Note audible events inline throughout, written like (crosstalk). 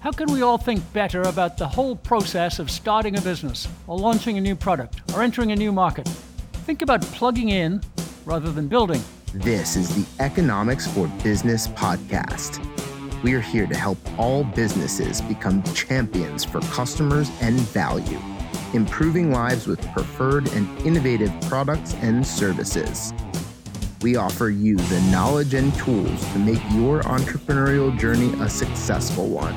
How can we all think better about the whole process of starting a business, or launching a new product, or entering a new market? Think about plugging in rather than building. This is the Economics for Business podcast. We are here to help all businesses become champions for customers and value, improving lives with preferred and innovative products and services. We offer you the knowledge and tools to make your entrepreneurial journey a successful one.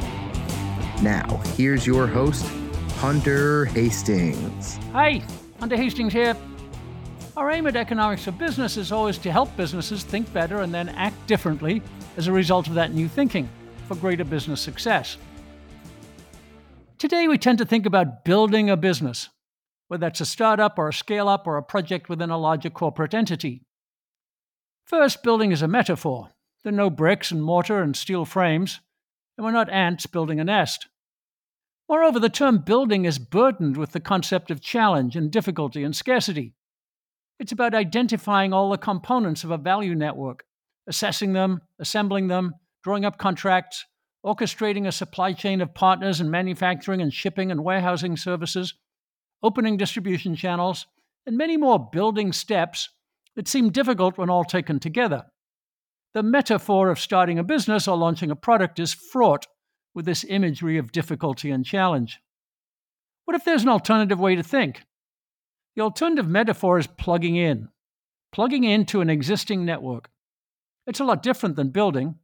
Now, here's your host, Hunter Hastings. Hi, Hunter Hastings here. Our aim at Economics for Business is always to help businesses think better and then act differently as a result of that new thinking for greater business success. Today, we tend to think about building a business, whether that's a startup or a scale up or a project within a larger corporate entity. First, building is a metaphor. There are no bricks and mortar and steel frames, and we're not ants building a nest. Moreover, the term building is burdened with the concept of challenge and difficulty and scarcity. It's about identifying all the components of a value network, assessing them, assembling them, drawing up contracts, orchestrating a supply chain of partners in manufacturing and shipping and warehousing services, opening distribution channels, and many more building steps that seem difficult when all taken together. The metaphor of starting a business or launching a product is fraught with this imagery of difficulty and challenge. What if there's an alternative way to think? The alternative metaphor is plugging in, plugging into an existing network. It's a lot different than building.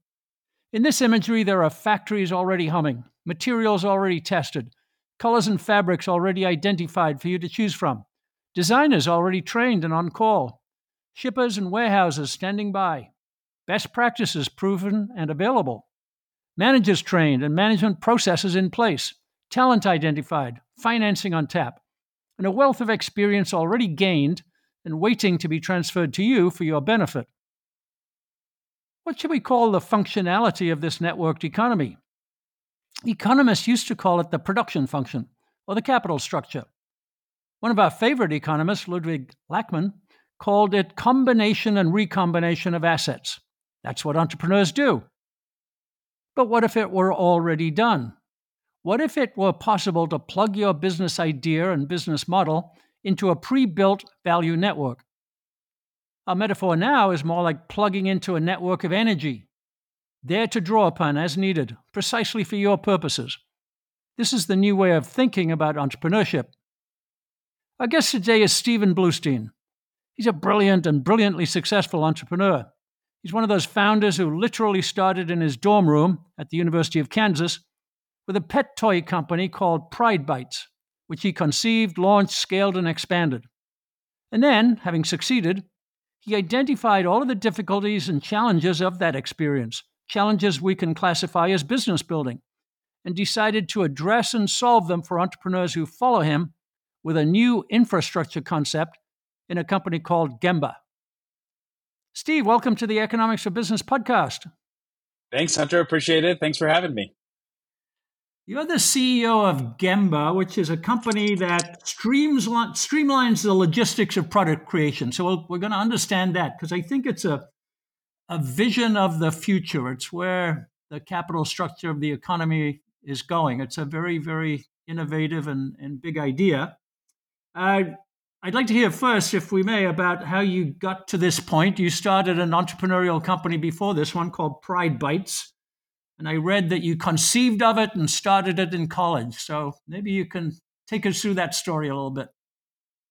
In this imagery, there are factories already humming, materials already tested, colors and fabrics already identified for you to choose from, designers already trained and on call, shippers and warehouses standing by, best practices proven and available, managers trained and management processes in place, talent identified, financing on tap, and a wealth of experience already gained and waiting to be transferred to you for your benefit. What should we call the functionality of this networked economy? Economists used to call it the production function or the capital structure. One of our favorite economists, Ludwig Lachmann, called it combination and recombination of assets. That's what entrepreneurs do. But what if it were already done? What if it were possible to plug your business idea and business model into a pre built value network? Our metaphor now is more like plugging into a network of energy, there to draw upon as needed, precisely for your purposes. This is the new way of thinking about entrepreneurship. Our guest today is Stephen Bluestein. He's a brilliant and brilliantly successful entrepreneur. He's one of those founders who literally started in his dorm room at the University of Kansas with a pet toy company called Pride Bites, which he conceived, launched, scaled, and expanded. And then, having succeeded, he identified all of the difficulties and challenges of that experience, challenges we can classify as business building, and decided to address and solve them for entrepreneurs who follow him with a new infrastructure concept in a company called Gembah. Steve, welcome to the Economics for Business podcast. Thanks, Hunter. Appreciate it. Thanks for having me. You're the CEO of Gembah, which is a company that streams, streamlines the logistics of product creation. So we we're going to understand that because I think it's a, a vision of the future. It's where the capital structure of the economy is going. It's a very, very innovative and, and big idea. Uh, I'd like to hear first, if we may, about how you got to this point. You started an entrepreneurial company before this one called Pride Bites. And I read that you conceived of it and started it in college. So maybe you can take us through that story a little bit.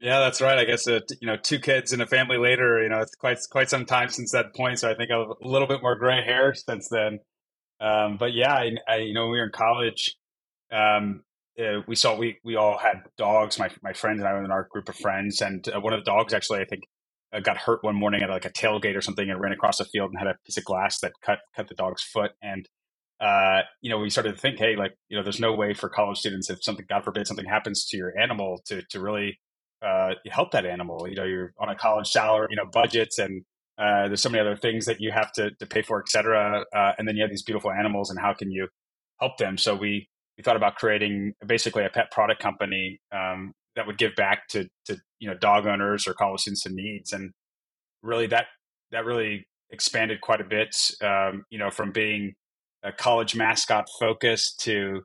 Yeah, that's right. I guess uh, you know, two kids and a family later. You know, it's quite quite some time since that point. So I think I have a little bit more gray hair since then. Um, but yeah, I, I, you know, we were in college, um, uh, we saw we we all had dogs. My my friends and I were in our group of friends, and uh, one of the dogs actually, I think, uh, got hurt one morning at like a tailgate or something, and ran across the field and had a piece of glass that cut cut the dog's foot. And uh, you know, we started to think, hey, like you know, there's no way for college students if something, God forbid, something happens to your animal, to to really uh, help that animal. You know, you're on a college salary, you know, budgets and uh, there's so many other things that you have to, to pay for, et cetera. And then you have these beautiful animals and how can you help them? So we, we thought about creating basically a pet product company um, that would give back to to you know dog owners or college students in needs, and really that that really expanded quite a bit. Um, you know, from being a college mascot focus to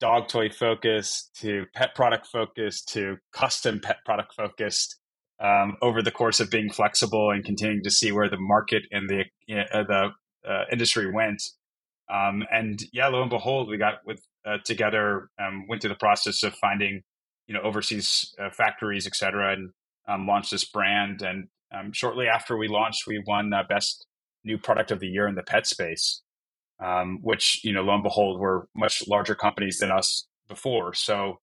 dog toy focused to pet product focused to custom pet product focused um, over the course of being flexible and continuing to see where the market and the uh, the uh, industry went. Um, and yeah, lo and behold, we got with uh, together, um, went through the process of finding, you know, overseas uh, factories, et cetera, and um, launched this brand. And um, shortly after we launched, we won best new product of the year in the pet space, um, which you know, lo and behold, were much larger companies than us before. So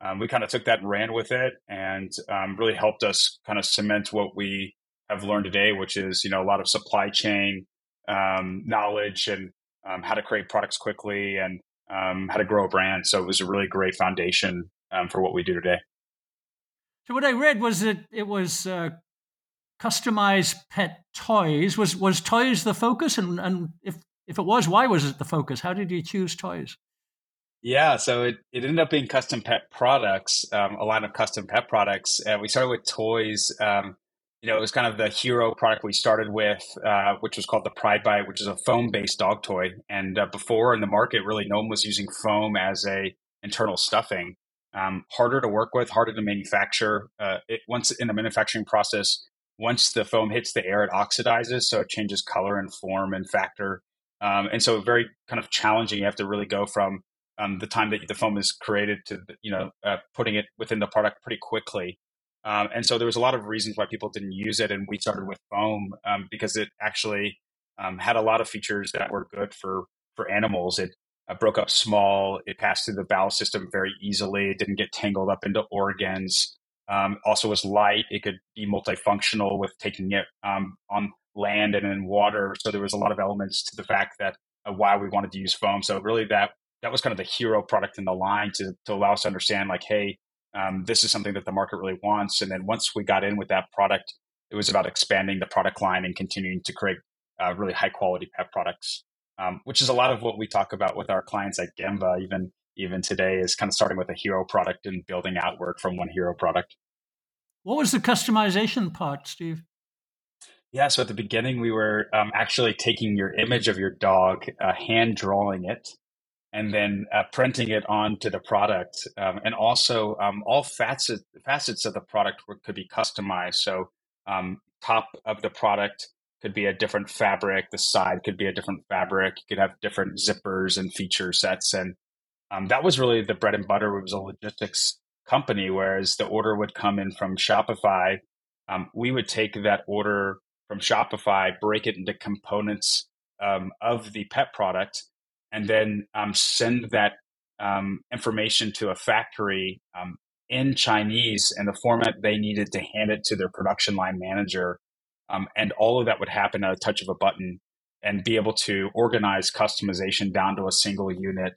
um, we kind of took that and ran with it, and really helped us kind of cement what we have learned today, which is you know a lot of supply chain knowledge and um, how to create products quickly and um, how to grow a brand. So it was a really great foundation um, for what we do today. So what I read was that it was uh, customized pet toys. Was was toys the focus? And, and if if it was, why was it the focus? How did you choose toys? Yeah, so it, it ended up being custom pet products, um, a line of custom pet products. Uh, we started with toys. Um, you know, it was kind of the hero product we started with, uh, which was called the Pride Bite, which is a foam-based dog toy. And uh, before in the market, really no one was using foam as a internal stuffing. Um, harder to work with, harder to manufacture. Uh, it, once in the manufacturing process, once the foam hits the air, it oxidizes, so it changes color and form and factor. Um, and so very kind of challenging. You have to really go from um, the time that the foam is created to you know uh, putting it within the product pretty quickly. Um, and so there was a lot of reasons why people didn't use it. And we started with foam um, because it actually um, had a lot of features that were good for, for animals. It uh, broke up small, it passed through the bowel system very easily, it didn't get tangled up into organs. Um, also was light. It could be multifunctional with taking it um, on land and in water. So there was a lot of elements to the fact that uh, why we wanted to use foam. So really that that was kind of the hero product in the line to, to allow us to understand like, hey, um, this is something that the market really wants. And then once we got in with that product, it was about expanding the product line and continuing to create uh, really high quality pet products, um, which is a lot of what we talk about with our clients at Gembah. Even even today is kind of starting with a hero product and building outward from one hero product. What was the customization part, Steve? Yeah, so at the beginning, we were um, actually taking your image of your dog, uh, hand drawing it, and then uh, printing it onto the product. Um, and also, um, all facets facets of the product could be customized. So, um, top of the product could be a different fabric. The side could be a different fabric. You could have different zippers and feature sets. And um, that was really the bread and butter. It was a logistics company, whereas the order would come in from Shopify. Um, we would take that order from Shopify, break it into components um, of the pet product and then um, send that um, information to a factory um, in Chinese and the format they needed to hand it to their production line manager. Um, and all of that would happen at a touch of a button and be able to organize customization down to a single unit,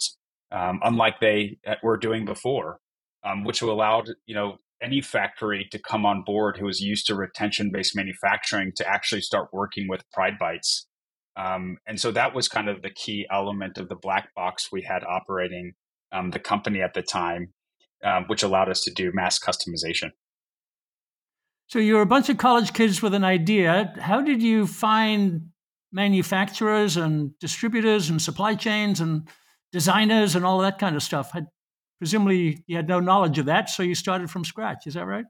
um, unlike they uh, were doing before, um, which allowed you know any factory to come on board who was used to retention based manufacturing to actually start working with Pride Bites um, and so that was kind of the key element of the black box we had operating um, the company at the time, um, which allowed us to do mass customization. So you're a bunch of college kids with an idea. How did you find manufacturers and distributors and supply chains and designers and all that kind of stuff? Had, presumably you had no knowledge of that, so you started from scratch. Is that right?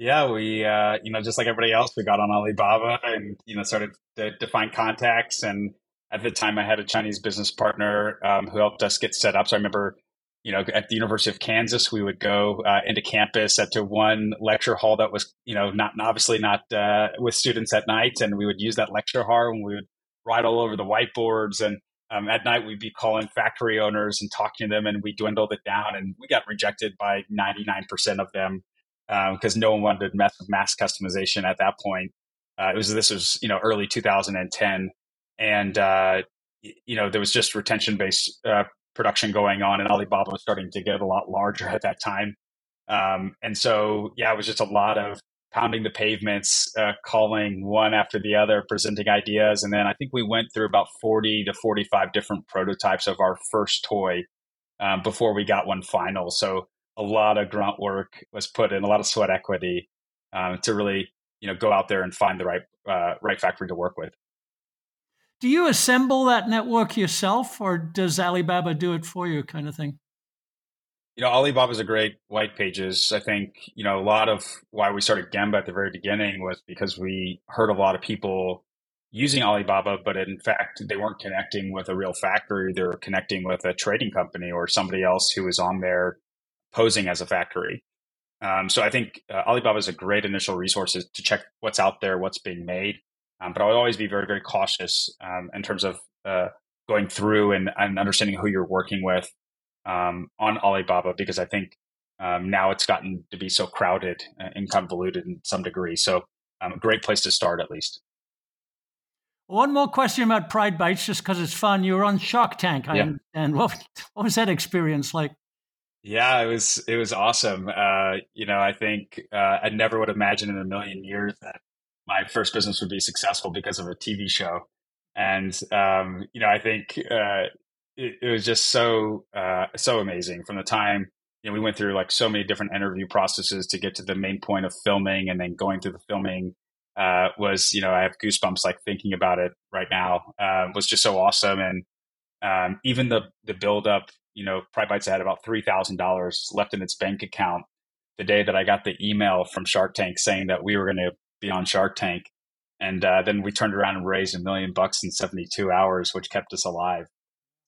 Yeah, we, uh, you know, just like everybody else, we got on Alibaba and, you know, started to, find contacts. And at the time, I had a Chinese business partner um, who helped us get set up. So I remember, you know, at the University of Kansas, we would go uh, into campus at to one lecture hall that was, you know, not obviously not uh, with students at night. And we would use that lecture hall and we would write all over the whiteboards. And um, at night, we'd be calling factory owners and talking to them, and we dwindled it down. And we got rejected by 99% of them because um, no one wanted to mess with mass customization at that point. Uh, it was this was you know early 2010, and uh, you know there was just retention based uh, production going on, and Alibaba was starting to get a lot larger at that time. Um, and so yeah, it was just a lot of pounding the pavements, uh, calling one after the other, presenting ideas, and then I think we went through about 40 to 45 different prototypes of our first toy um, before we got one final. So a lot of grunt work was put in, a lot of sweat equity um, to really, you know, go out there and find the right uh, right factory to work with. Do you assemble that network yourself, or does Alibaba do it for you, kind of thing? You know, Alibaba is a great white pages. I think you know a lot of why we started Gembah at the very beginning was because we heard a lot of people using Alibaba, but in fact they weren't connecting with a real factory. They were connecting with a trading company or somebody else who was on there posing as a factory. Um, so I think uh, Alibaba is a great initial resource to check what's out there, what's being made. Um, but I would always be very, very cautious um, in terms of uh, going through and, and, understanding who you're working with um, on Alibaba because I think um, now it's gotten to be so crowded and convoluted in some degree. So um, a great place to start, at least. One more question about Pride Bites, just because it's fun. You were on Shark Tank, I yeah. and what what was that experience like? Yeah, it was it was awesome. Uh, you know, I think uh, I never would imagine in a million years that my first business would be successful because of a TV show. And um, you know, I think uh, it, it, was just so uh, so amazing from the time you know we went through like so many different interview processes to get to the main point of filming, and then going through the filming uh, was you know I have goosebumps like thinking about it right now. Uh, was just so awesome, and um, even the the build up you know, Pride Bites had about $3,000 left in its bank account the day that I got the email from Shark Tank saying that we were going to be on Shark Tank. And uh, then we turned around and raised a million bucks in 72 hours, which kept us alive.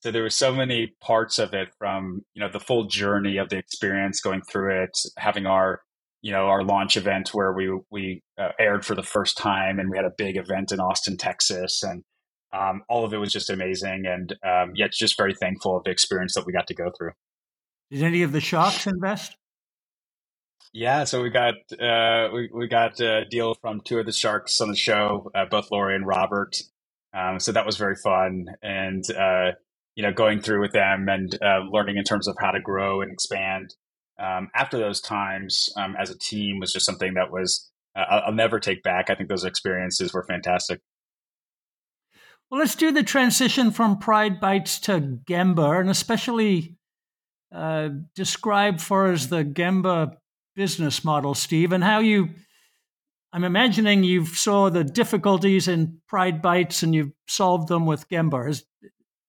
So there were so many parts of it from, you know, the full journey of the experience going through it, having our, you know, our launch event where we, we uh, aired for the first time and we had a big event in Austin, Texas. And um, all of it was just amazing, and um, yet just very thankful of the experience that we got to go through. Did any of the sharks invest? Yeah, so we got uh, we we got a deal from two of the sharks on the show, uh, both Lori and Robert. Um, so that was very fun, and uh, you know, going through with them and uh, learning in terms of how to grow and expand. Um, after those times, um, as a team, was just something that was uh, I'll never take back. I think those experiences were fantastic. Well, let's do the transition from Pride Bites to Gembah, and especially uh, describe for us the Gembah business model, Steve, and how you. I'm imagining you saw the difficulties in Pride Bites and you've solved them with Gembah.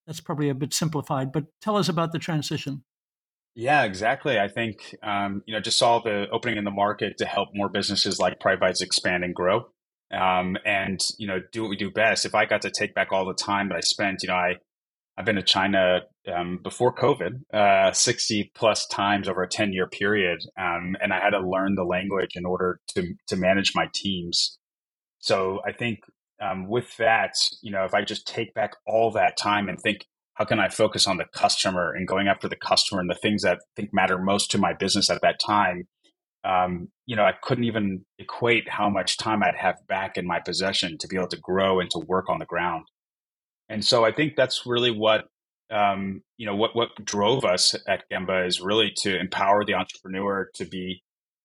That's probably a bit simplified, but tell us about the transition. Yeah, exactly. I think um, you know just saw the opening in the market to help more businesses like Pride Bites expand and grow um, and you know do what we do best. If I got to take back all the time that I spent, you know, I I've been to China um, before COVID, uh, sixty plus times over a ten year period, um, and I had to learn the language in order to to manage my teams. So I think um, with that, you know, if I just take back all that time and think, how can I focus on the customer and going after the customer and the things that I think matter most to my business at that time, um, you know, I couldn't even equate how much time I'd have back in my possession to be able to grow and to work on the ground. And so I think that's really what um, you know what what drove us at Gembah is really to empower the entrepreneur to be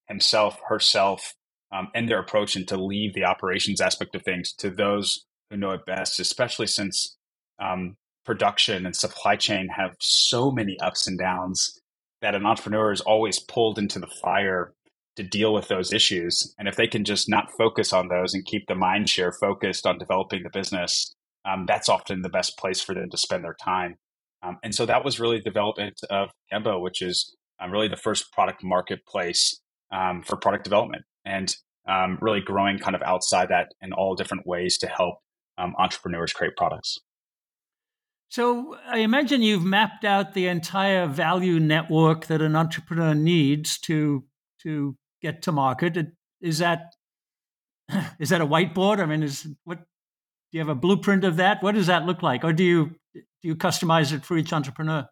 himself, herself, um, and their approach, and to leave the operations aspect of things to those who know it best. Especially since um, production and supply chain have so many ups and downs that an entrepreneur is always pulled into the fire to deal with those issues. And if they can just not focus on those and keep the mind share focused on developing the business, um, that's often the best place for them to spend their time. Um, and so that was really development of Gembah, which is um, really the first product marketplace um, for product development and um, really growing kind of outside that in all different ways to help um, entrepreneurs create products. So I imagine you've mapped out the entire value network that an entrepreneur needs to to get to market. Is that (sighs) is that a whiteboard? I mean, is what do you have a blueprint of that? What does that look like, or do you do you customize it for each entrepreneur?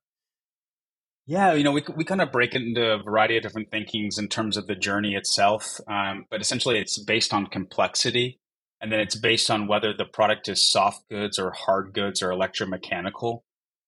Yeah, you know, we we kind of break it into a variety of different thinkings in terms of the journey itself, um, but essentially, it's based on complexity, and then it's based on whether the product is soft goods or hard goods or electromechanical.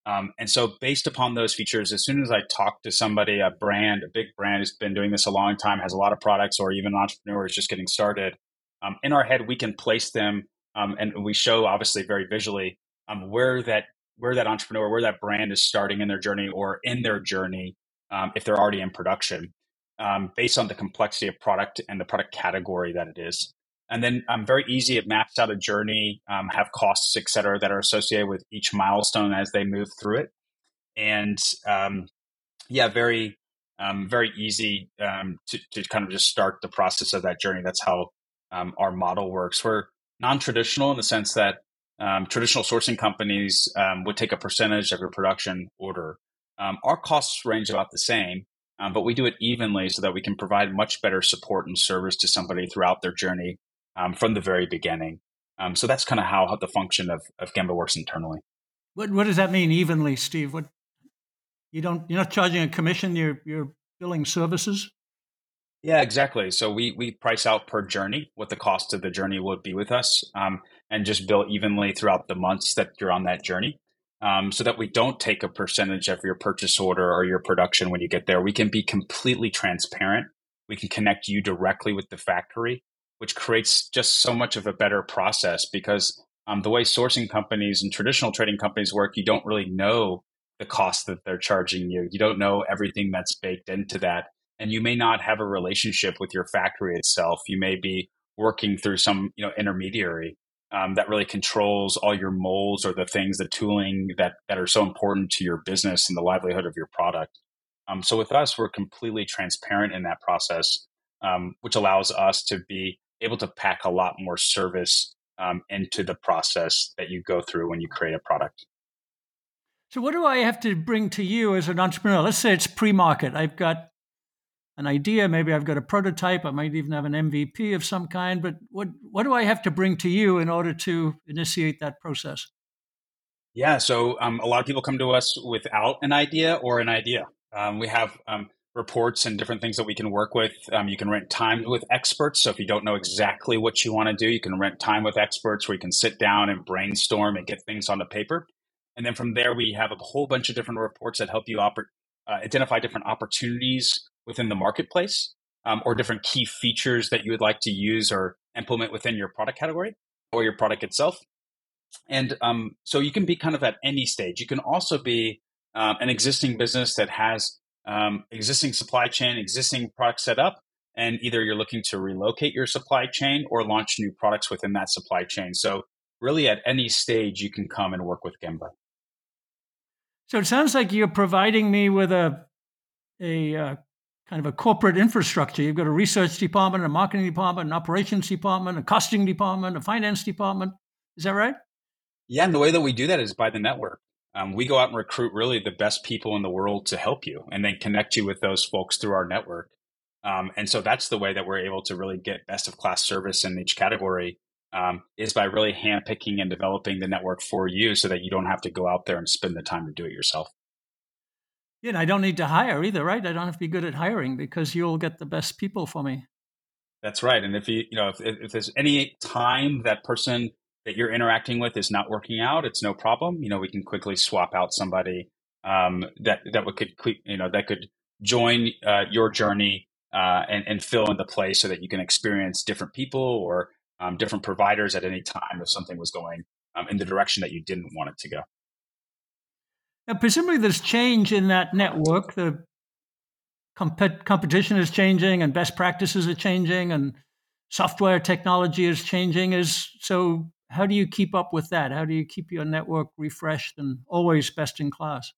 Um, and so, based upon those features, as soon as I talk to somebody, a brand, a big brand who's been doing this a long time, has a lot of products, or even an entrepreneur is just getting started, um, in our head, we can place them um, and we show obviously very visually um, where that where that entrepreneur, where that brand is starting in their journey or in their journey um, if they're already in production, um, based on the complexity of product and the product category that it is. And then um, very easy, it maps out a journey, um, have costs, et cetera, that are associated with each milestone as they move through it. And um, yeah, very, um, very easy um, to, to kind of just start the process of that journey. That's how um, our model works. We're non traditional in the sense that traditional sourcing companies would take a percentage of your production order. our costs range about the same, um, but we do it evenly so that we can provide much better support and service to somebody throughout their journey um, from the very beginning. Um, so that's kind of how the function of, of Gembah works internally. What what does that mean evenly, Steve? What you don't you're not charging a commission. You're you're billing services. Yeah, exactly. So we we price out per journey what the cost of the journey would be with us, um, and just bill evenly throughout the months that you're on that journey um, so that we don't take a percentage of your purchase order or your production when you get there. We can be completely transparent. We can connect you directly with the factory, which creates just so much of a better process because um, the way sourcing companies and traditional trading companies work, you don't really know the cost that they're charging you. You don't know everything that's baked into that. And you may not have a relationship with your factory itself. You may be working through some you know intermediary um, that really controls all your molds or the things, the tooling that that are so important to your business and the livelihood of your product. Um, so with us, we're completely transparent in that process, um, which allows us to be able to pack a lot more service um, into the process that you go through when you create a product. So, what do I have to bring to you as an entrepreneur? Let's say it's pre-market. I've got an idea. Maybe I've got a prototype. I might even have an MVP of some kind. But what what do I have to bring to you in order to initiate that process? Yeah, so um, a lot of people come to us without an idea or an idea. Um, we have um, reports and different things that we can work with. Um, you can rent time with experts. So if you don't know exactly what you want to do, you can rent time with experts where you can sit down and brainstorm and get things on the paper. And then from there, we have a whole bunch of different reports that help you oper- uh, identify different opportunities within the marketplace um, or different key features that you would like to use or implement within your product category or your product itself. And um, so you can be kind of at any stage. You can also be um, an existing business that has um, existing supply chain, existing product set up, and either you're looking to relocate your supply chain or launch new products within that supply chain. So really at any stage you can come and work with Gembah. So it sounds like you're providing me with a a uh, kind of a corporate infrastructure. You've got a research department, a marketing department, an operations department, a costing department, a finance department. Is that right? Yeah, and the way that we do that is by the network. Um, we go out and recruit really the best people in the world to help you and then connect you with those folks through our network. Um, and so that's the way that we're able to really get best of class service in each category um, is by really handpicking and developing the network for you so that you don't have to go out there and spend the time to do it yourself. Yeah, and I don't need to hire either, right? I don't have to be good at hiring because you'll get the best people for me. That's right. And if you, you know, if, if there's any time that person that you're interacting with is not working out, it's no problem. You know, we can quickly swap out somebody um, that that would could you know that could join uh, your journey uh, and and fill in the place so that you can experience different people or um, different providers at any time if something was going um, in the direction that you didn't want it to go. Now, presumably, there's change in that network. The comp- competition is changing, and best practices are changing, and software technology is changing. Is so. How do you keep up with that? How do you keep your network refreshed and always best in class?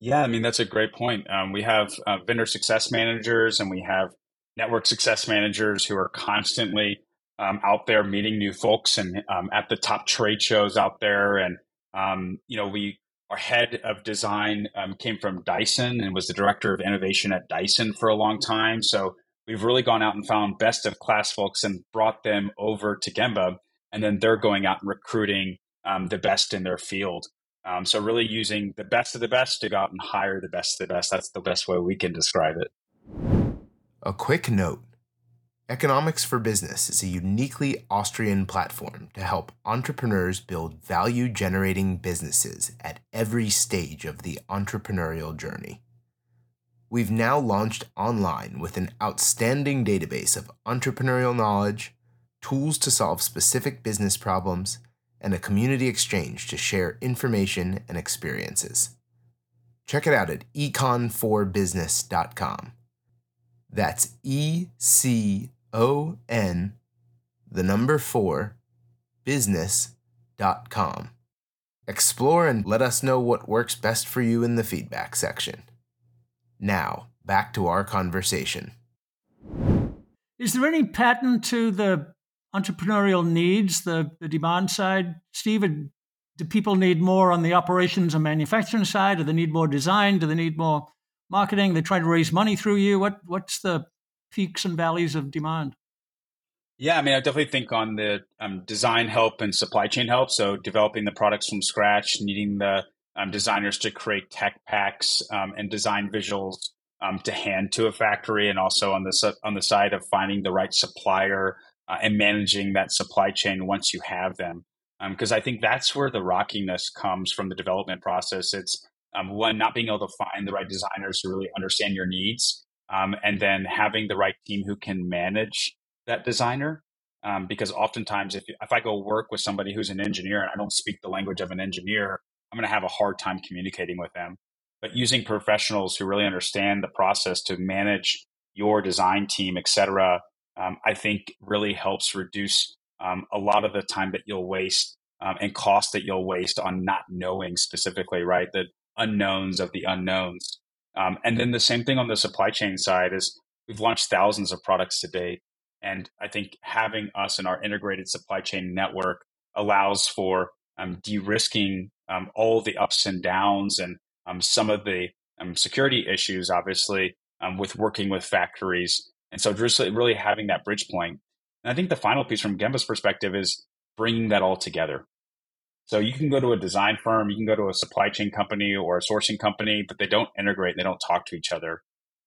Yeah, I mean that's a great point. Um, we have uh, vendor success managers, and we have network success managers who are constantly um, out there meeting new folks and um, at the top trade shows out there. And um, you know, we our head of design um, came from Dyson and was the director of innovation at Dyson for a long time. So we've really gone out and found best of class folks and brought them over to Gembah. And then they're going out and recruiting um, the best in their field. Um, so really using the best of the best to go out and hire the best of the best. That's the best way we can describe it. A quick note Economics for Business is a uniquely Austrian platform to help entrepreneurs build value generating businesses at every stage of the entrepreneurial journey. We've now launched online with an outstanding database of entrepreneurial knowledge, tools to solve specific business problems, and a community exchange to share information and experiences. Check it out at econ4business.com. That's E C O N, the number four, business.com. Explore and let us know what works best for you in the feedback section. Now, back to our conversation. Is there any pattern to the entrepreneurial needs, the, the demand side? Steve, do people need more on the operations and manufacturing side? Do they need more design? Do they need more marketing? They try to raise money through you. What what's the peaks and valleys of demand? Yeah, I mean, I definitely think on the um, design help and supply chain help. So developing the products from scratch, needing the um, designers to create tech packs um, and design visuals um, to hand to a factory, and also on the on the side of finding the right supplier uh, and managing that supply chain once you have them. Because um, I think that's where the rockiness comes from the development process. It's um, one not being able to find the right designers who really understand your needs, and then having the right team who can manage that designer. Um, because oftentimes, if, if I go work with somebody who's an engineer and I don't speak the language of an engineer, I'm going to have a hard time communicating with them. But using professionals who really understand the process to manage your design team, et cetera, um, I think really helps reduce um, a lot of the time that you'll waste um, and cost that you'll waste on not knowing specifically, right? The unknowns of the unknowns. Um, and then the same thing on the supply chain side is we've launched thousands of products to date. And I think having us in our integrated supply chain network allows for um, de-risking um, all the ups and downs and some of the security issues, obviously, with working with factories. And so just uh, really having that bridge point. And I think the final piece from Gembah's perspective is bringing that all together. So you can go to a design firm, you can go to a supply chain company or a sourcing company, but they don't integrate, they don't talk to each other.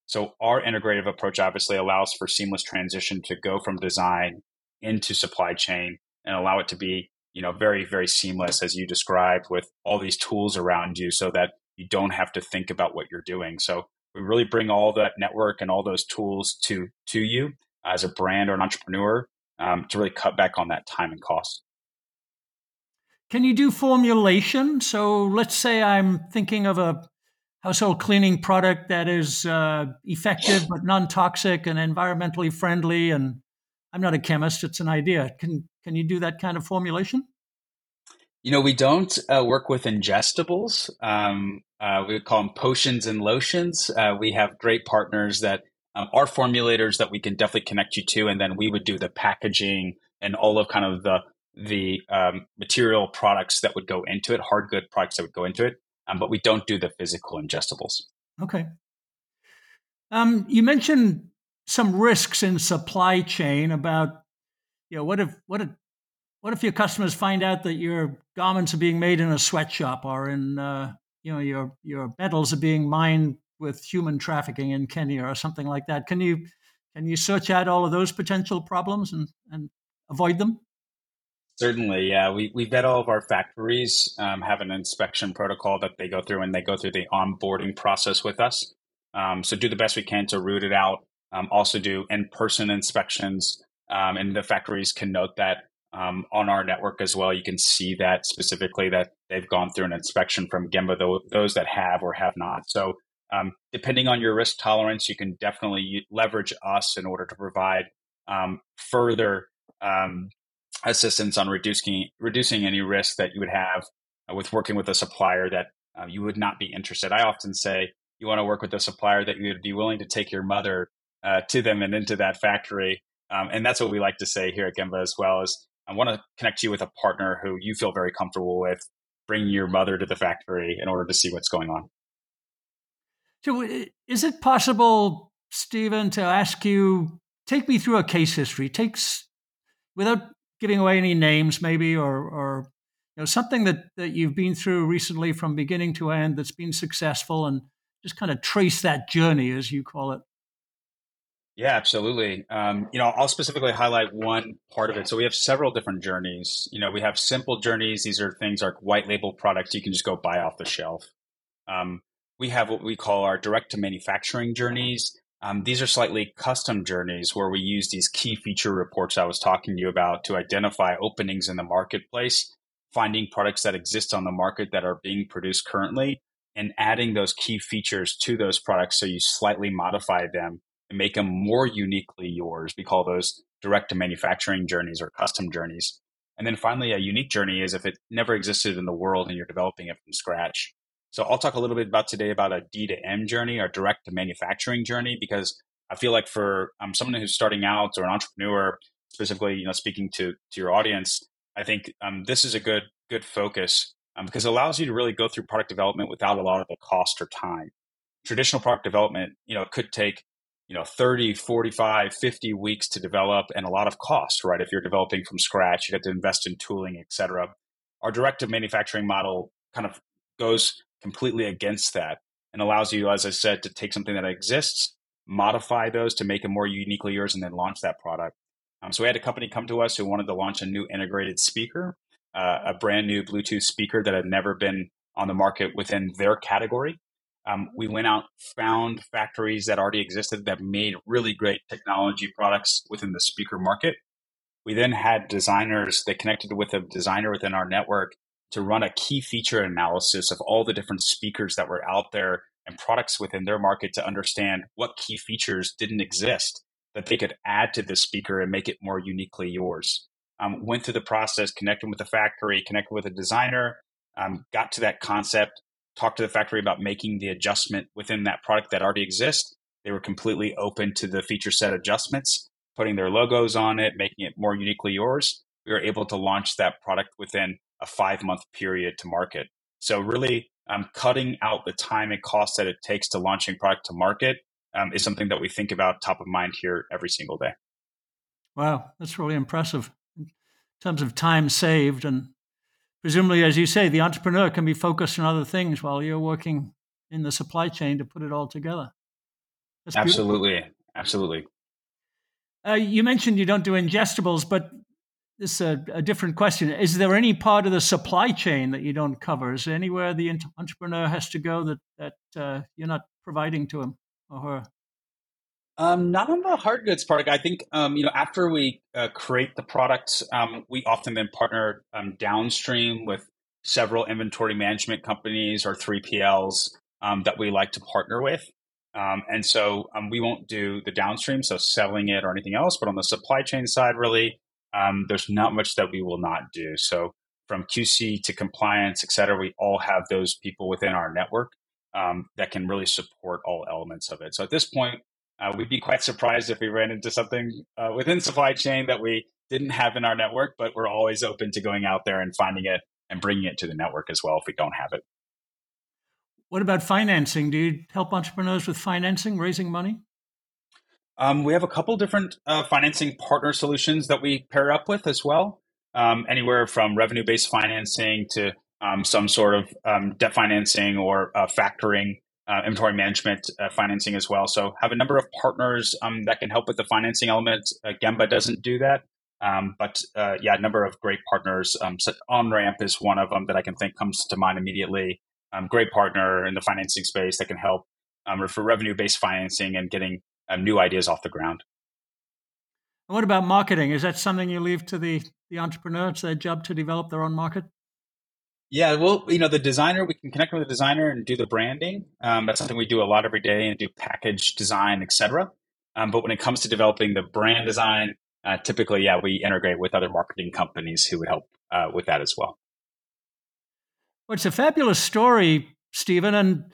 So our integrative approach obviously allows for seamless transition to go from design into supply chain and allow it to be, you know, very, very seamless as you described with all these tools around you so that you don't have to think about what you're doing. So we really bring all that network and all those tools to to you as a brand or an entrepreneur um, to really cut back on that time and cost. Can you do formulation? So let's say I'm thinking of a household cleaning product that is uh, effective but non-toxic and environmentally friendly. And I'm not a chemist; it's an idea. Can can you do that kind of formulation? You know, we don't uh, work with ingestibles. Um, uh, we call them potions and lotions. Uh, we have great partners that um, are formulators that we can definitely connect you to, and then we would do the packaging and all of kind of the the um, material products that would go into it, hard good products that would go into it um, but we don't do the physical ingestibles. Okay. Um, you mentioned some risks in supply chain about, you know, what if what if what if your customers find out that your garments are being made in a sweatshop or in, uh, you know, your your metals are being mined with human trafficking in Kenya or something like that? Can you can you search out all of those potential problems and, and avoid them? Certainly, yeah. We, we vet all of our factories, um, have an inspection protocol that they go through, and they go through the onboarding process with us. Um, so, do the best we can to root it out. Um, also, do in person inspections, um, and the factories can note that um, on our network as well. You can see that specifically that they've gone through an inspection from Gembah, those that have or have not. So, um, depending on your risk tolerance, you can definitely leverage us in order to provide further um, assistance on reducing reducing any risk that you would have with working with a supplier that uh, you would not be interested. I often say you want to work with a supplier that you would be willing to take your mother uh, to them and into that factory, um, and that's what we like to say here at Gembah as well. Is I want to connect you with a partner who you feel very comfortable with, bringing your mother to the factory in order to see what's going on. So, is it possible, Stephen, to ask you take me through a case history? Takes without giving away any names, maybe, or, or you know, something that, that you've been through recently from beginning to end that's been successful and just kind of trace that journey, as you call it. Yeah, absolutely. Um, you know, I'll specifically highlight one part of it. So we have several different journeys. You know, we have simple journeys. These are things like white label products you can just go buy off the shelf. Um, we have what we call our direct to manufacturing journeys. Um, these are slightly custom journeys where we use these key feature reports I was talking to you about to identify openings in the marketplace, finding products that exist on the market that are being produced currently, and adding those key features to those products so you slightly modify them and make them more uniquely yours. We call those direct to manufacturing journeys or custom journeys. And then finally, a unique journey is if it never existed in the world and you're developing it from scratch. So I'll talk a little bit about today about a D to M journey or direct to manufacturing journey because I feel like for um, someone who's starting out or an entrepreneur, specifically, you know, speaking to to your audience, I think um, this is a good good focus um, because it allows you to really go through product development without a lot of the cost or time. Traditional product development, you know, could take you know 30 45 50 weeks to develop and a lot of cost right? If you're developing from scratch you have to invest in tooling etc our direct to manufacturing model kind of goes completely against that and allows you as i said to take something that exists modify those to make it more uniquely yours and then launch that product. Um, so we had a company come to us who wanted to launch a new integrated speaker uh, a brand new bluetooth speaker that had never been on the market within their category um, we went out, found factories that already existed that made really great technology products within the speaker market. We then had designers that connected with a designer within our network to run a key feature analysis of all the different speakers that were out there and products within their market to understand what key features didn't exist that they could add to the speaker and make it more uniquely yours. Um, went through the process, connected with the factory, connected with a designer, um, got to that concept, talk to the factory about making the adjustment within that product that already exists. They were completely open to the feature set adjustments, putting their logos on it, making it more uniquely yours. We were able to launch that product within a five month period to market. So, really, um, cutting out the time and cost that it takes to launching product to market um, is something that we think about top of mind here every single day. Wow, that's really impressive in terms of time saved and presumably, as you say, the entrepreneur can be focused on other things while you're working in the supply chain to put it all together. That's absolutely, beautiful. absolutely. Uh, you mentioned you don't do ingestibles, but this is a, a, different question. Is there any part of the supply chain that you don't cover? Is there anywhere the entrepreneur has to go that that uh, you're not providing to him or her? Um, not on the hard goods product. I think um, you know after we uh, create the product, um, we often then partner um, downstream with several inventory management companies or 3PLs um, that we like to partner with. Um, and so we won't do the downstream, so selling it or anything else. But on the supply chain side, really, there's not much that we will not do. So from QC to compliance, et cetera, we all have those people within our network that can really support all elements of it. So at this point, uh, we'd be quite surprised if we ran into something uh, within supply chain that we didn't have in our network, but we're always open to going out there and finding it and bringing it to the network as well if we don't have it. What about financing? Do you help entrepreneurs with financing, raising money? Um, we have a couple different uh, financing partner solutions that we pair up with as well. Um, anywhere from revenue based financing to um, some sort of um, debt financing or uh, factoring uh, inventory management uh, financing as well. So have a number of partners um, that can help with the financing element. Uh, Gembah doesn't do that, um, but uh, yeah, a number of great partners. Um, so OnRamp is one of them that I can think comes to mind immediately. Um, great partner in the financing space that can help um, for revenue based financing and getting um, new ideas off the ground. what about marketing? Is that something you leave to the the entrepreneur? It's their job to develop their own market. Yeah, well, you know, the designer, we can connect with the designer and do the branding. Um, that's something we do a lot every day and do package design, etc. Um, but when it comes to developing the brand design, uh, typically, yeah, we integrate with other marketing companies who would help uh, with that as well. Well, it's a fabulous story, Stephen. And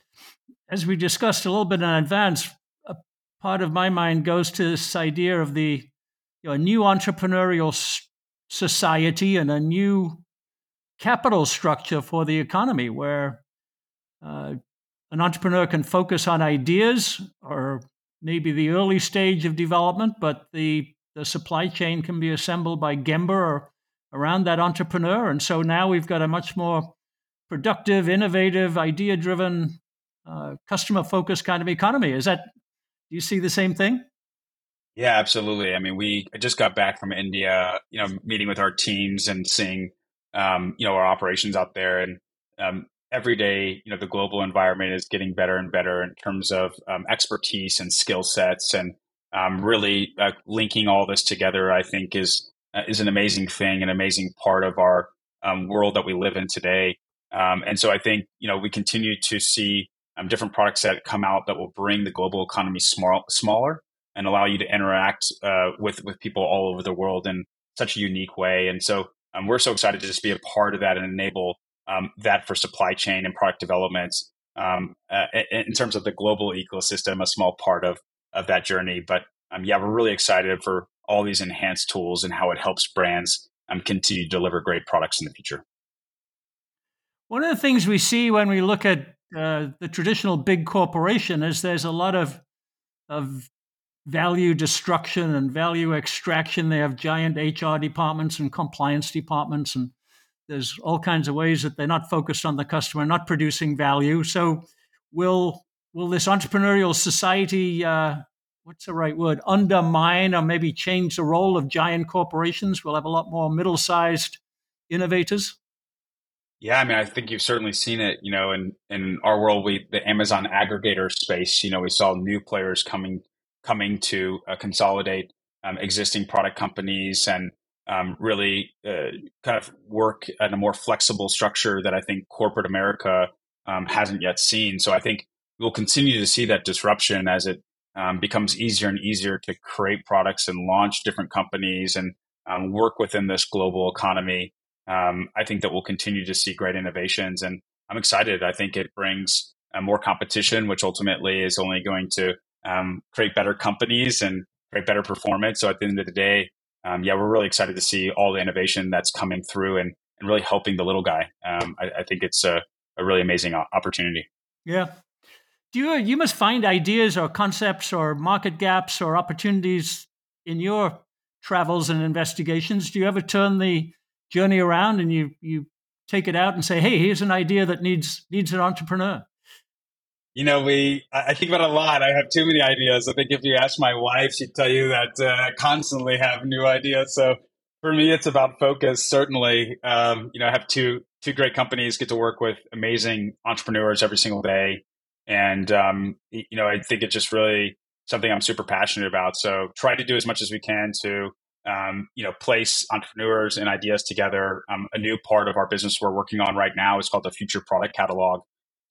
as we discussed a little bit in advance, a part of my mind goes to this idea of the you know, new entrepreneurial society and a new capital structure for the economy where uh, an entrepreneur can focus on ideas or maybe the early stage of development, but the, the supply chain can be assembled by Gembah around that entrepreneur. And so now we've got a much more productive, innovative, idea driven, uh, customer focused kind of economy. Is that, do you see the same thing? Yeah, absolutely. I mean, we just got back from India, you know, meeting with our teams and seeing um, you know, our operations out there. And um, every day, you know, the global environment is getting better and better in terms of um, expertise and skill sets. And um, really uh, linking all this together, I think, is uh, is an amazing thing, an amazing part of our um, world that we live in today. Um, and so I think, you know, we continue to see different products that come out that will bring the global economy small, smaller. and allow you to interact uh, with with people all over the world in such a unique way. And so um, we're so excited to just be a part of that and enable um, that for supply chain and product development um, uh, in terms of the global ecosystem, a small part of of that journey. But um, yeah, we're really excited for all these enhanced tools and how it helps brands um, continue to deliver great products in the future. One of the things we see when we look at uh, the traditional big corporation is there's a lot of of value destruction and value extraction. They have giant HR departments and compliance departments, and there's all kinds of ways that they're not focused on the customer, not producing value. So, will will this entrepreneurial society, uh, what's the right word, undermine or maybe change the role of giant corporations? We'll have a lot more middle-sized innovators. Yeah, I mean, I think you've certainly seen it. You know, in in our world, we the Amazon aggregator space. You know, we saw new players coming coming to uh, consolidate um, existing product companies and um, really uh, kind of work at a more flexible structure that I think corporate America um, hasn't yet seen. So I think we'll continue to see that disruption as it um, becomes easier and easier to create products and launch different companies and um, work within this global economy. Um, I think that we'll continue to see great innovations, and I'm excited. I think it brings uh, more competition, which ultimately is only going to um, create better companies and create better performance. So at the end of the day, um, yeah, we're really excited to see all the innovation that's coming through and, and really helping the little guy. Um, I, I, think it's a, a really amazing opportunity. Yeah. Do you, you must find ideas or concepts or market gaps or opportunities in your travels and investigations. Do you ever turn the journey around and you, you take it out and say, hey, here's an idea that needs, needs an entrepreneur? You know, we, I think about a lot. I have too many ideas. I think if you ask my wife, she'd tell you that uh, I constantly have new ideas. So for me, it's about focus, certainly. Um, you know, I have two, two great companies, get to work with amazing entrepreneurs every single day. And, um, you know, I think it's just really something I'm super passionate about. So try to do as much as we can to, um, you know, place entrepreneurs and ideas together. Um, a new part of our business we're working on right now is called the Future Product Catalog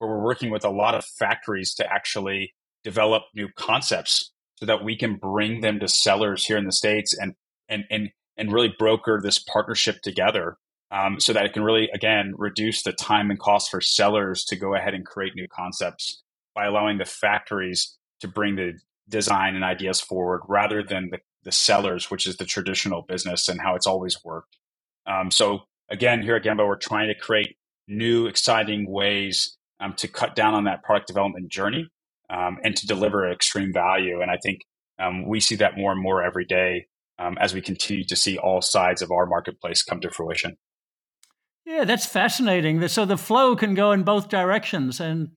where we're working with a lot of factories to actually develop new concepts so that we can bring them to sellers here in the states and and and and really broker this partnership together um, so that it can really again reduce the time and cost for sellers to go ahead and create new concepts by allowing the factories to bring the design and ideas forward rather than the, the sellers which is the traditional business and how it's always worked. Um, so again here at Gembah we're trying to create new exciting ways um, to cut down on that product development journey um, and to deliver extreme value. And I think um, we see that more and more every day um, as we continue to see all sides of our marketplace come to fruition. Yeah, that's fascinating. So the flow can go in both directions. And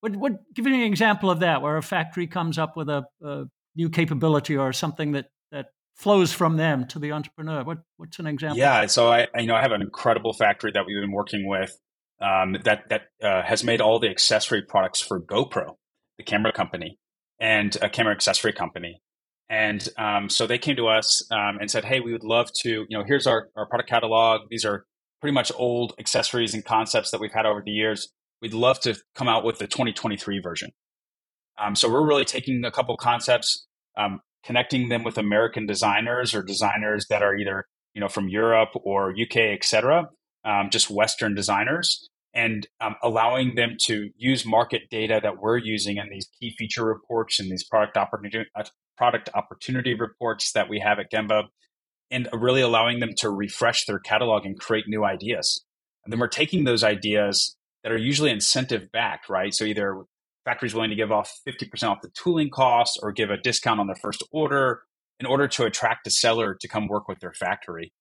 what, what give me an example of that, where a factory comes up with a, a new capability or something that that flows from them to the entrepreneur. What what's an example? Yeah, so I, I you know I have an incredible factory that we've been working with um, that that uh, has made all the accessory products for GoPro, the camera company, and a camera accessory company. And um, so they came to us um, and said, "Hey, we would love to. You know, here's our, our product catalog. These are pretty much old accessories and concepts that we've had over the years. We'd love to come out with the 2023 version." Um, so we're really taking a couple concepts, um, connecting them with American designers or designers that are either you know from Europe or UK, et cetera, um, just Western designers, and um, allowing them to use market data that we're using in these key feature reports and these product opportunity uh, product opportunity reports that we have at Gembah, and really allowing them to refresh their catalog and create new ideas. And then we're taking those ideas that are usually incentive backed, right? So either factories willing to give off 50% off the tooling costs or give a discount on their first order in order to attract a seller to come work with their factory.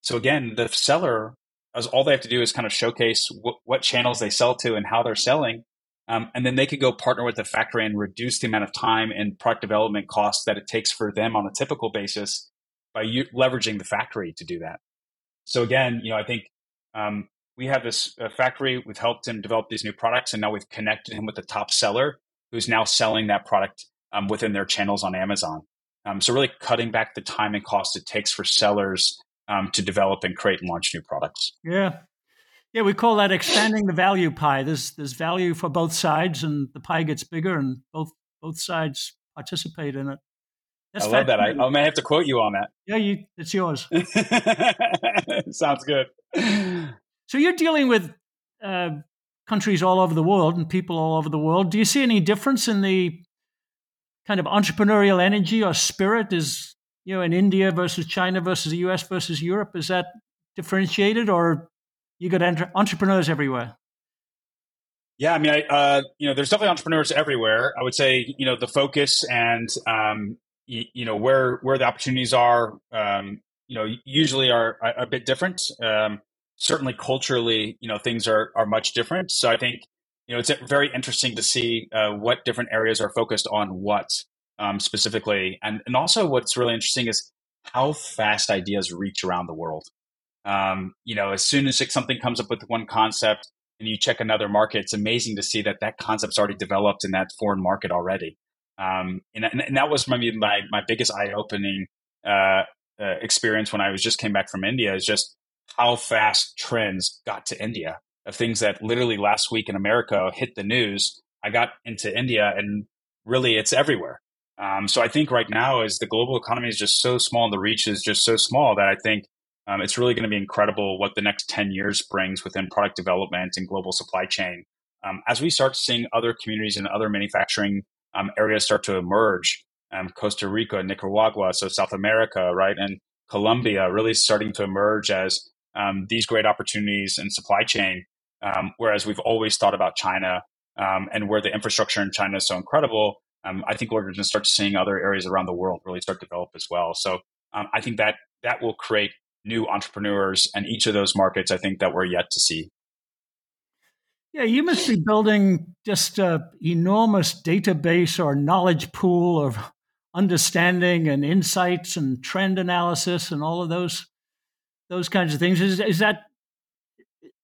So again, the seller as all they have to do is kind of showcase what channels they sell to and how they're selling. Um, and then they could go partner with the factory and reduce the amount of time and product development costs that it takes for them on a typical basis by u- leveraging the factory to do that. So again, you know, I think um, we have this uh, factory. We've helped him develop these new products, and now we've connected him with the top seller who's now selling that product um, within their channels on Amazon. Um, so really cutting back the time and cost it takes for sellers um, to develop and create and launch new products. Yeah. Yeah, we call that expanding the value pie. There's there's value for both sides, and the pie gets bigger, and both both sides participate in it. That's I love that. I, I may have to quote you on that. Yeah, you, it's yours. (laughs) Sounds good. So you're dealing with uh, countries all over the world and people all over the world. Do you see any difference in the kind of entrepreneurial energy or spirit? Is you know in India versus China versus the U.S. versus Europe? Is that differentiated, or you got entre- entrepreneurs everywhere? Yeah, I mean, I, uh, you know, there's definitely entrepreneurs everywhere. I would say, you know, the focus and um, you, you know where where the opportunities are, um, you know, usually are a, a bit different. Um, certainly, culturally, you know, things are are much different. So I think you know it's very interesting to see uh, what different areas are focused on what um, specifically, and and also what's really interesting is how fast ideas reach around the world. Um, you know, as soon as something comes up with one concept and you check another market, it's amazing to see that that concept's already developed in that foreign market already. Um, and, and, that was maybe my, my biggest eye opening uh, uh, experience when I was just came back from India is just how fast trends got to India of things that literally last week in America hit the news. I got into India and really it's everywhere. Um, so I think right now as the global economy is just so small and the reach is just so small that I think um, it's really going to be incredible what the next 10 years brings within product development and global supply chain. Um, as we start seeing other communities and other manufacturing um, areas start to emerge, um, Costa Rica, Nicaragua, so South America, right, and Colombia really starting to emerge as um, these great opportunities in supply chain. Um, whereas we've always thought about China and where the infrastructure in China is so incredible, Um, I think we're going to start seeing other areas around the world really start to develop as well. So um, I think that that will create new entrepreneurs and each of those markets I think that we're yet to see. Yeah, you must be building just an enormous database or knowledge pool of understanding and insights and trend analysis and all of those those kinds of things. Is, is that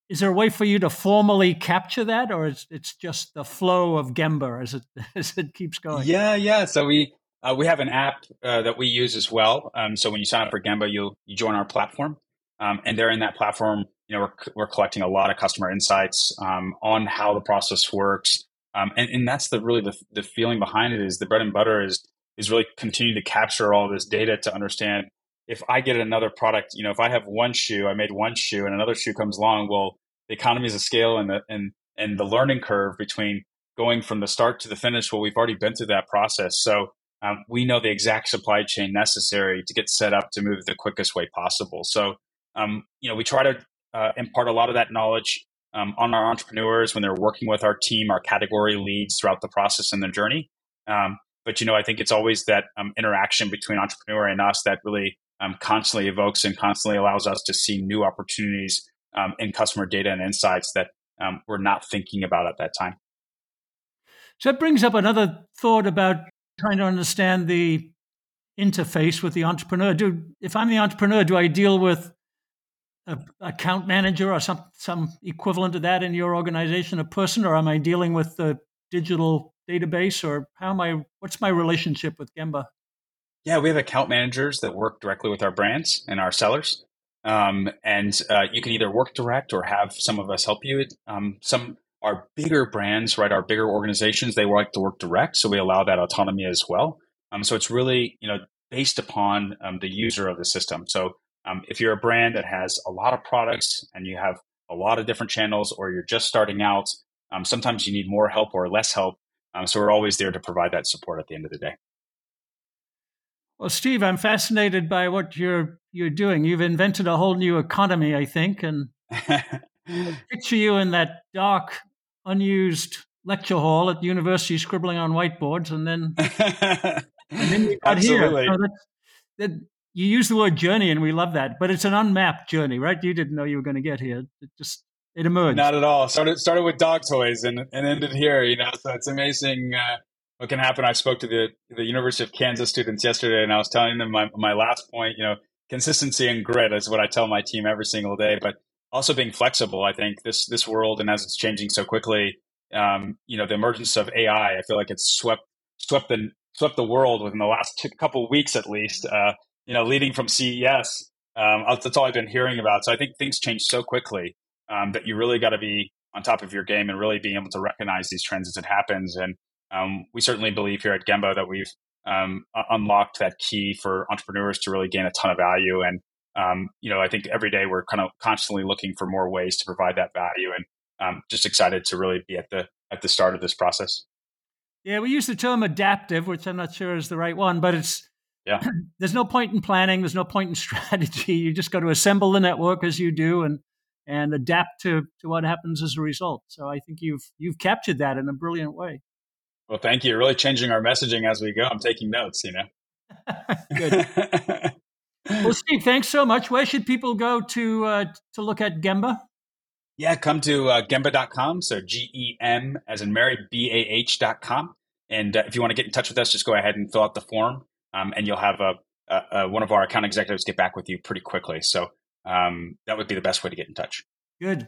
is there a way for you to formally capture that, or it's it's just the flow of Gembah as it (laughs) as it keeps going? Yeah, yeah. So we uh, we have an app uh, that we use as well. Um, so when you sign up for Gembah, you you join our platform, um, and there in that platform, you know, we're we're collecting a lot of customer insights um, on how the process works, um, and and that's the really the the feeling behind it is the bread and butter is is really continue to capture all this data to understand if I get another product, you know, if I have one shoe, I made one shoe, and another shoe comes along, well, the economies of scale and the and and the learning curve between going from the start to the finish, well, we've already been through that process, so um, we know the exact supply chain necessary to get set up to move the quickest way possible. So, um, you know, we try to uh, impart a lot of that knowledge um, on our entrepreneurs when they're working with our team, our category leads throughout the process and their journey. Um, but you know, I think it's always that um, interaction between entrepreneur and us that really um, constantly evokes and constantly allows us to see new opportunities in customer data and insights that we're not thinking about at that time. So that brings up another thought about trying to understand the interface with the entrepreneur. Do if I'm the entrepreneur, do I deal with a account manager or some some equivalent of that in your organization, a person, or am I dealing with the digital database, or how am I? What's my relationship with Gembah? Yeah, we have account managers that work directly with our brands and our sellers. Um, and uh, you can either work direct or have some of us help you. Um, some our bigger brands, right, our bigger organizations, they like to work direct, so we allow that autonomy as well. Um, so it's really you know based upon um, the user of the system. So um, if you're a brand that has a lot of products and you have a lot of different channels, or you're just starting out, um, sometimes you need more help or less help. So we're always there to provide that support at the end of the day. Well, Steve, I'm fascinated by what you're you're doing. You've invented a whole new economy, I think, and (laughs) picture you in that dark unused lecture hall at the university scribbling on whiteboards, and then and then you got Absolutely. here. So that, you use the word journey, and we love that, but it's an unmapped journey, right? You didn't know you were going to get here. It just it emerged. Not at all. Started started with dog toys and, and ended here. You know, so it's amazing uh, what can happen. I spoke to the the University of Kansas students yesterday, and I was telling them my my last point. You know, consistency and grit is what I tell my team every single day, but also being flexible. I think this this world and as it's changing so quickly, um, you know, the emergence of AI, I feel like it's swept swept the swept the world within the last couple weeks at least. Uh, you know, leading from CES, um, that's all I've been hearing about. So I think things change so quickly um, that you really got to be on top of your game and really being able to recognize these trends as it happens. And um, we certainly believe here at Gembah that we've um, unlocked that key for entrepreneurs to really gain a ton of value. And um, you know, I think every day we're kind of constantly looking for more ways to provide that value, and um, just excited to really be at the at the start of this process. Yeah, we use the term adaptive, which I'm not sure is the right one, but it's yeah. (clears throat) there's no point in planning. There's no point in (laughs) strategy. You just got to assemble the network as you do, and and adapt to to what happens as a result. So I think you've you've captured that in a brilliant way. Well, thank you. Really changing our messaging as we go. I'm taking notes. You know. (laughs) Good. well, (laughs) Steve, thanks so much. Where should people go to uh, to look at Gembah? Yeah, come to uh, gembah.com. So G E M as in Mary, B A H.com. And uh, if you want to get in touch with us, just go ahead and fill out the form, um, and you'll have a, a, a, one of our account executives get back with you pretty quickly. So um, that would be the best way to get in touch. Good.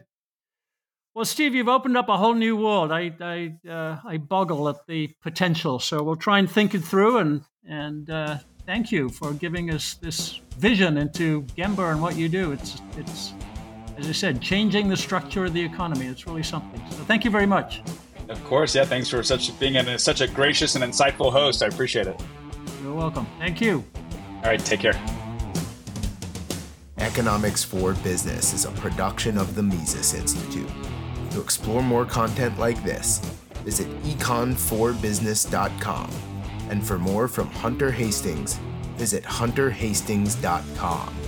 Well, Steve, you've opened up a whole new world. I I, uh, I boggle at the potential. So we'll try and think it through. And and uh, thank you for giving us this vision into Gembah and what you do. It's it's as I said, changing the structure of the economy. It's really something. So thank you very much. Of course, yeah. Thanks for such being a, such a gracious and insightful host. I appreciate it. You're welcome. Thank you. All right, take care. Economics for Business is a production of the Mises Institute. To explore more content like this, visit econ4business.com. And for more from Hunter Hastings, visit hunterhastings.com.